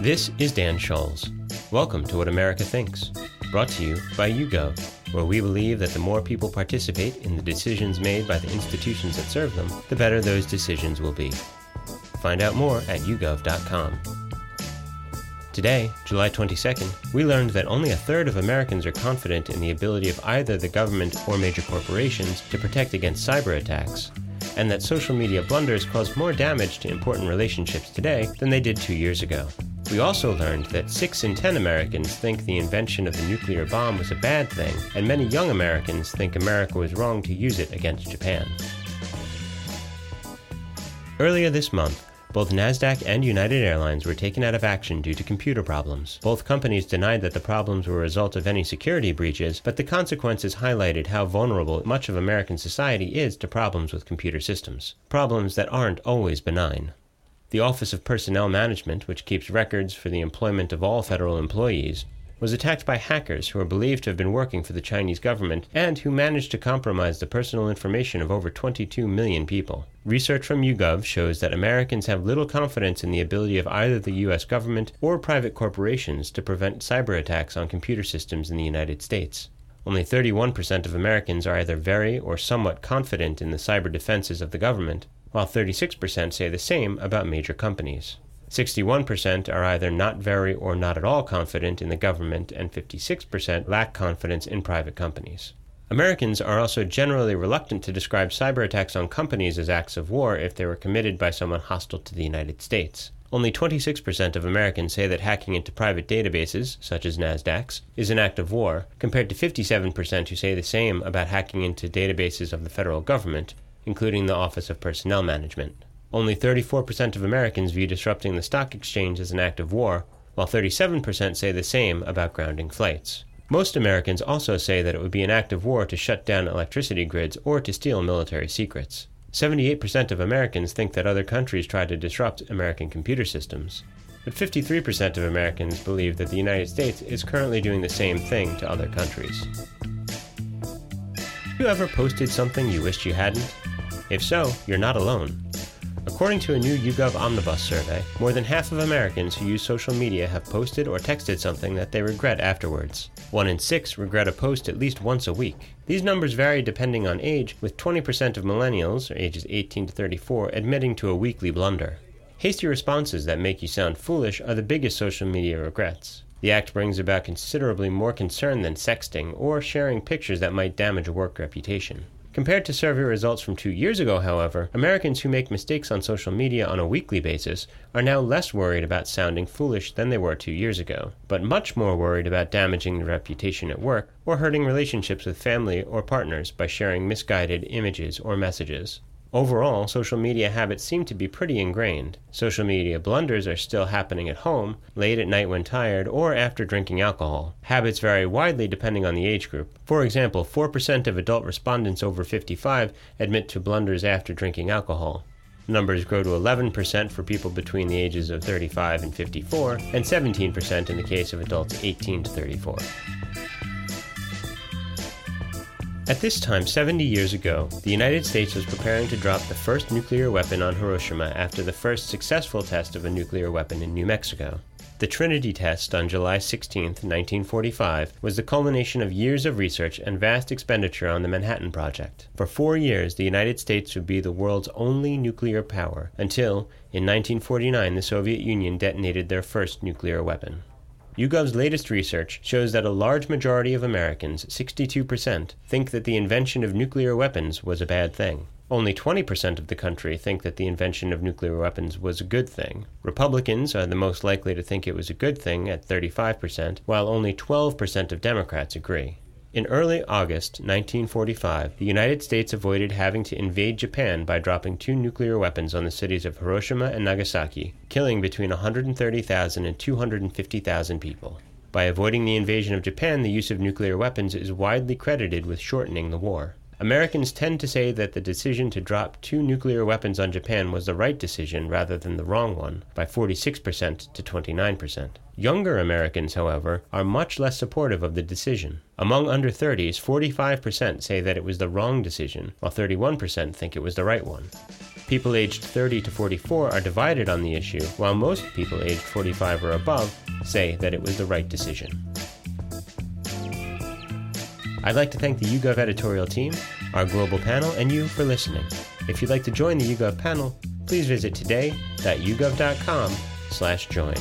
This is Dan Scholes. Welcome to What America Thinks, brought to you by YouGov, where we believe that the more people participate in the decisions made by the institutions that serve them, the better those decisions will be. Find out more at yougov.com. Today, July 22nd, we learned that only a third of Americans are confident in the ability of either the government or major corporations to protect against cyber attacks, and that social media blunders cause more damage to important relationships today than they did two years ago. We also learned that 6 in 10 Americans think the invention of the nuclear bomb was a bad thing, and many young Americans think America was wrong to use it against Japan. Earlier this month, both NASDAQ and United Airlines were taken out of action due to computer problems. Both companies denied that the problems were a result of any security breaches, but the consequences highlighted how vulnerable much of American society is to problems with computer systems. Problems that aren't always benign. The Office of Personnel Management, which keeps records for the employment of all federal employees, was attacked by hackers who are believed to have been working for the Chinese government and who managed to compromise the personal information of over 22 million people. Research from YouGov shows that Americans have little confidence in the ability of either the U.S. government or private corporations to prevent cyber attacks on computer systems in the United States. Only 31% of Americans are either very or somewhat confident in the cyber defenses of the government, while 36% say the same about major companies. 61% are either not very or not at all confident in the government, and 56% lack confidence in private companies. Americans are also generally reluctant to describe cyber attacks on companies as acts of war if they were committed by someone hostile to the United States. Only 26% of Americans say that hacking into private databases, such as NASDAQ's, is an act of war, compared to 57% who say the same about hacking into databases of the federal government, including the Office of Personnel Management. Only 34% of Americans view disrupting the stock exchange as an act of war, while 37% say the same about grounding flights. Most Americans also say that it would be an act of war to shut down electricity grids or to steal military secrets. 78% of Americans think that other countries try to disrupt American computer systems. But 53% of Americans believe that the United States is currently doing the same thing to other countries. Have you ever posted something you wished you hadn't? If so, you're not alone. According to a new YouGov Omnibus survey, more than half of Americans who use social media have posted or texted something that they regret afterwards. One in six regret a post at least once a week. These numbers vary depending on age, with 20% of millennials, ages 18 to 34, admitting to a weekly blunder. Hasty responses that make you sound foolish are the biggest social media regrets. The act brings about considerably more concern than sexting or sharing pictures that might damage a work reputation. Compared to survey results from two years ago, however, Americans who make mistakes on social media on a weekly basis are now less worried about sounding foolish than they were two years ago, but much more worried about damaging their reputation at work or hurting relationships with family or partners by sharing misguided images or messages. Overall, social media habits seem to be pretty ingrained. Social media blunders are still happening at home, late at night when tired, or after drinking alcohol. Habits vary widely depending on the age group. For example, 4% of adult respondents over 55 admit to blunders after drinking alcohol. Numbers grow to 11% for people between the ages of 35 and 54, and 17% in the case of adults 18 to 34. At this time, 70 years ago, the United States was preparing to drop the first nuclear weapon on Hiroshima after the first successful test of a nuclear weapon in New Mexico. The Trinity test on July 16, 1945, was the culmination of years of research and vast expenditure on the Manhattan Project. For four years, the United States would be the world's only nuclear power until, in 1949, the Soviet Union detonated their first nuclear weapon. YouGov's latest research shows that a large majority of Americans, 62%, think that the invention of nuclear weapons was a bad thing. Only 20% of the country think that the invention of nuclear weapons was a good thing. Republicans are the most likely to think it was a good thing at 35%, while only 12% of Democrats agree. In early August 1945, the United States avoided having to invade Japan by dropping two nuclear weapons on the cities of Hiroshima and Nagasaki, killing between 130,000 and 250,000 people. By avoiding the invasion of Japan, the use of nuclear weapons is widely credited with shortening the war. Americans tend to say that the decision to drop two nuclear weapons on Japan was the right decision rather than the wrong one, by 46% to 29%. Younger Americans, however, are much less supportive of the decision. Among under 30s, 45% say that it was the wrong decision, while 31% think it was the right one. People aged 30 to 44 are divided on the issue, while most people aged 45 or above say that it was the right decision. I'd like to thank the YouGov editorial team, our global panel, and you for listening. If you'd like to join the YouGov panel, please visit today.yougov.com slash join.